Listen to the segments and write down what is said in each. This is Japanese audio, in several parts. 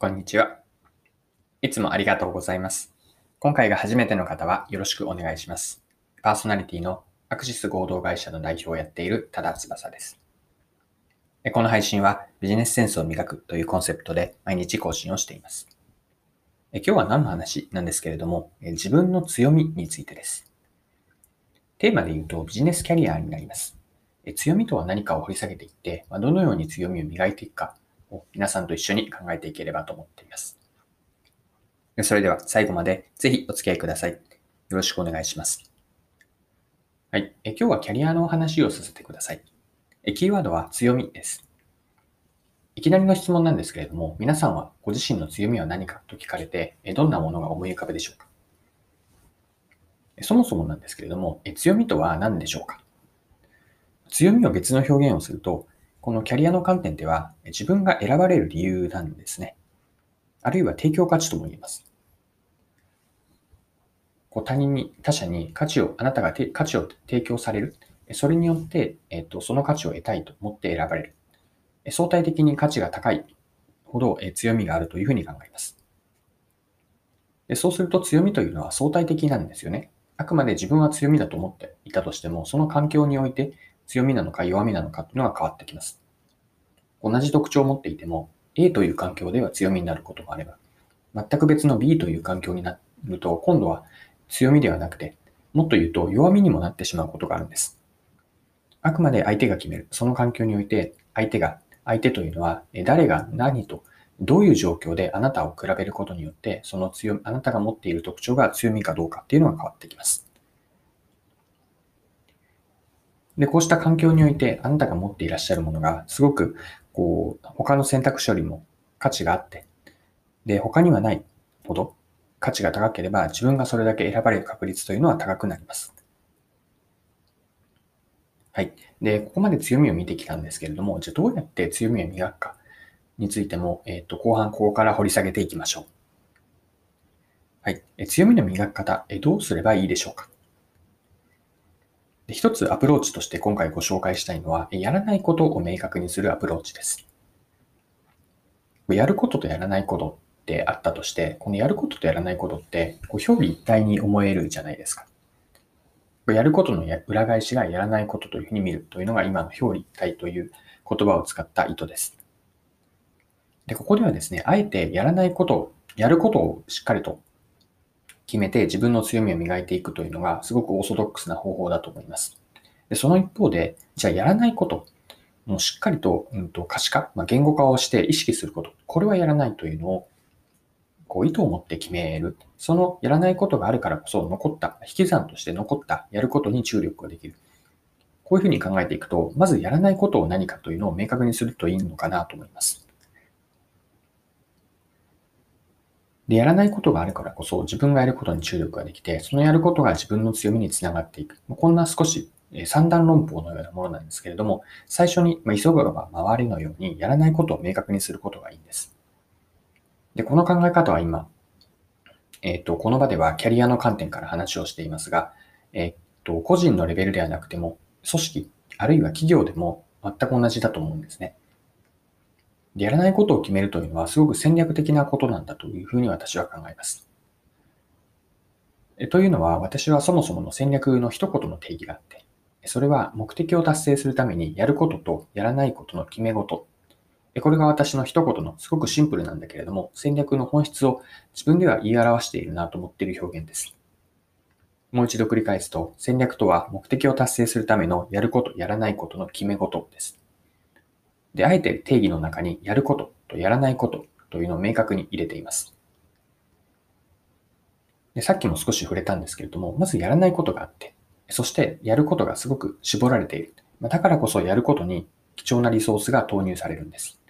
こんにちは。いつもありがとうございます。今回が初めての方はよろしくお願いします。パーソナリティのアクシス合同会社の代表をやっている多田翼です。この配信はビジネスセンスを磨くというコンセプトで毎日更新をしています。今日は何の話なんですけれども、自分の強みについてです。テーマで言うとビジネスキャリアになります。強みとは何かを掘り下げていって、どのように強みを磨いていくか皆さんと一緒に考えていければと思っています。それでは最後までぜひお付き合いください。よろしくお願いします。はい。え今日はキャリアのお話をさせてください。えキーワードは強みです。いきなりの質問なんですけれども、皆さんはご自身の強みは何かと聞かれて、えどんなものが思い浮かべでしょうか？そもそもなんですけれども、え強みとは何でしょうか？強みを別の表現をすると、このキャリアの観点では自分が選ばれる理由なんですね。あるいは提供価値とも言えます。こう他人に、他者に価値を、あなたが価値を提供される。それによって、えっと、その価値を得たいと思って選ばれる。相対的に価値が高いほど強みがあるというふうに考えます。でそうすると強みというのは相対的なんですよね。あくまで自分は強みだと思っていたとしても、その環境において強みなのか弱みなのかというのが変わってきます。同じ特徴を持っていても、A という環境では強みになることもあれば、全く別の B という環境になると、今度は強みではなくて、もっと言うと弱みにもなってしまうことがあるんです。あくまで相手が決める。その環境において、相手が、相手というのは、誰が何と、どういう状況であなたを比べることによって、その強み、あなたが持っている特徴が強みかどうかっていうのが変わってきます。で、こうした環境において、あなたが持っていらっしゃるものが、すごく、こう、他の選択肢よりも価値があって、で、他にはないほど価値が高ければ、自分がそれだけ選ばれる確率というのは高くなります。はい。で、ここまで強みを見てきたんですけれども、じゃあどうやって強みを磨くかについても、えっ、と、後半ここから掘り下げていきましょう。はい。え強みの磨き方え、どうすればいいでしょうか？で一つアプローチとして今回ご紹介したいのは、やらないことを明確にするアプローチです。やることとやらないことってあったとして、このやることとやらないことって、こう表裏一体に思えるじゃないですか。やることの裏返しがやらないことというふうに見るというのが今の表裏一体という言葉を使った意図です。で、ここではですね、あえてやらないことを、やることをしっかりと決めて自分の強みを磨いていくというのがすごくオーソドックスな方法だと思います。でその一方で、じゃあやらないこと、もうしっかりと,、うん、と可視化、まあ、言語化をして意識すること、これはやらないというのをこう意図を持って決める。そのやらないことがあるからこそ残った、引き算として残ったやることに注力ができる。こういうふうに考えていくと、まずやらないことを何かというのを明確にするといいのかなと思います。で、やらないことがあるからこそ自分がやることに注力ができて、そのやることが自分の強みにつながっていく。こんな少し三段論法のようなものなんですけれども、最初にま急ぐのがば回りのようにやらないことを明確にすることがいいんです。で、この考え方は今、えっ、ー、と、この場ではキャリアの観点から話をしていますが、えっ、ー、と、個人のレベルではなくても、組織、あるいは企業でも全く同じだと思うんですね。やらないことを決めるというのはすごく戦略的なことなんだというふうに私は考えます。というのは、私はそもそもの戦略の一言の定義があって、それは目的を達成するためにやることとやらないことの決め事。これが私の一言のすごくシンプルなんだけれども、戦略の本質を自分では言い表しているなと思っている表現です。もう一度繰り返すと、戦略とは目的を達成するためのやること、やらないことの決め事です。で、あえて定義の中にやることとやらないことというのを明確に入れています。でさっきも少し触れたんですけれども、まずやらないことがあって、そしてやることがすごく絞られている。だからこそやることに貴重なリソースが投入されるんです。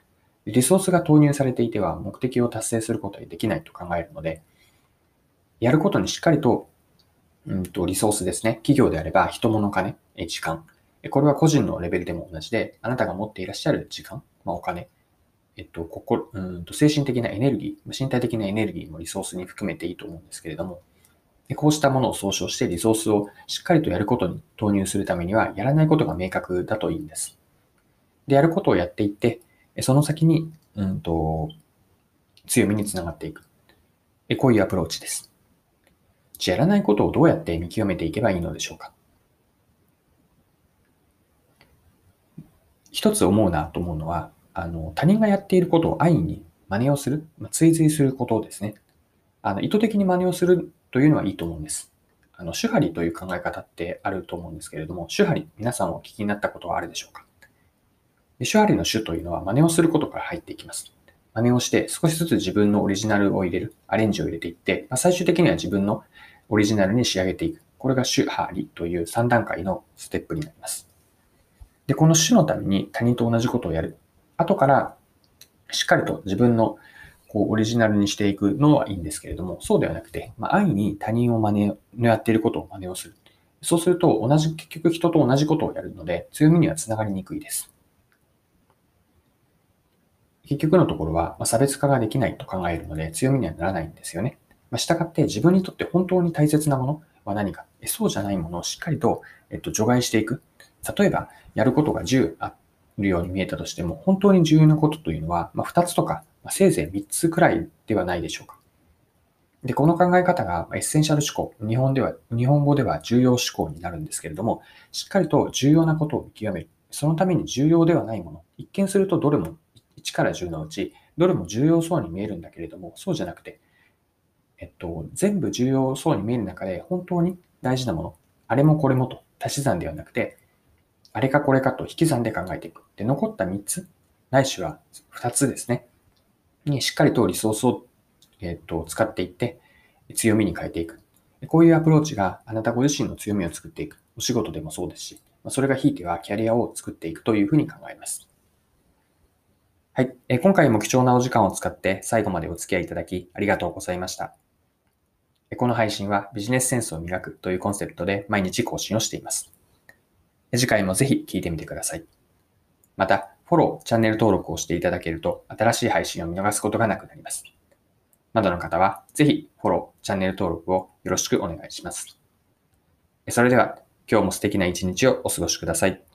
リソースが投入されていては目的を達成することができないと考えるので、やることにしっかりと、うんと、リソースですね。企業であれば人物金、時間、これは個人のレベルでも同じで、あなたが持っていらっしゃる時間、まあ、お金、えっと、ここ、うんと精神的なエネルギー、身体的なエネルギーもリソースに含めていいと思うんですけれども、こうしたものを総称してリソースをしっかりとやることに投入するためには、やらないことが明確だといいんです。で、やることをやっていって、その先に、うんと、強みにつながっていく。こういうアプローチです。じゃあやらないことをどうやって見極めていけばいいのでしょうか。一つ思うなと思うのは、あの、他人がやっていることを安易に真似をする、まあ、追随することですね。あの、意図的に真似をするというのはいいと思うんです。あの、手張りという考え方ってあると思うんですけれども、手張り、皆さんお聞きになったことはあるでしょうか？で手張りの手というのは真似をすることから入っていきます。真似をして少しずつ自分のオリジナルを入れる、アレンジを入れていって、まあ、最終的には自分のオリジナルに仕上げていく。これが手張りという3段階のステップになります。で、この種のために他人と同じことをやる。後からしっかりと自分のこうオリジナルにしていくのはいいんですけれども、そうではなくて、まあ、安易に他人を真似のやっていることを真似をする。そうすると、同じ、結局人と同じことをやるので、強みにはつながりにくいです。結局のところは、ま、差別化ができないと考えるので、強みにはならないんですよね。まあ、従って自分にとって本当に大切なものは何か、そうじゃないものをしっかりと、えっと、除外していく。例えば、やることが10あるように見えたとしても、本当に重要なことというのは、まあ、2つとか、まあ、せいぜい3つくらいではないでしょうか。で、この考え方がエッセンシャル思考、日本では、日本語では重要思考になるんですけれども、しっかりと重要なことを見極める。そのために重要ではないもの。一見するとどれも1から10のうち、どれも重要そうに見えるんだけれども、そうじゃなくて、えっと、全部重要そうに見える中で、本当に大事なもの、あれもこれもと足し算ではなくて、あれかこれかと引き算で考えていく。で、残った3つ、ないしは2つですね。にしっかりとリソースを、えっと、使っていって、強みに変えていく。こういうアプローチがあなたご自身の強みを作っていく。お仕事でもそうですし、それがひいてはキャリアを作っていくというふうに考えます。はい。今回も貴重なお時間を使って最後までお付き合いいただきありがとうございました。この配信はビジネスセンスを磨くというコンセプトで毎日更新をしています。次回もぜひ聞いてみてください。また、フォロー、チャンネル登録をしていただけると、新しい配信を見逃すことがなくなります。まだの方は、ぜひフォロー、チャンネル登録をよろしくお願いします。それでは、今日も素敵な一日をお過ごしください。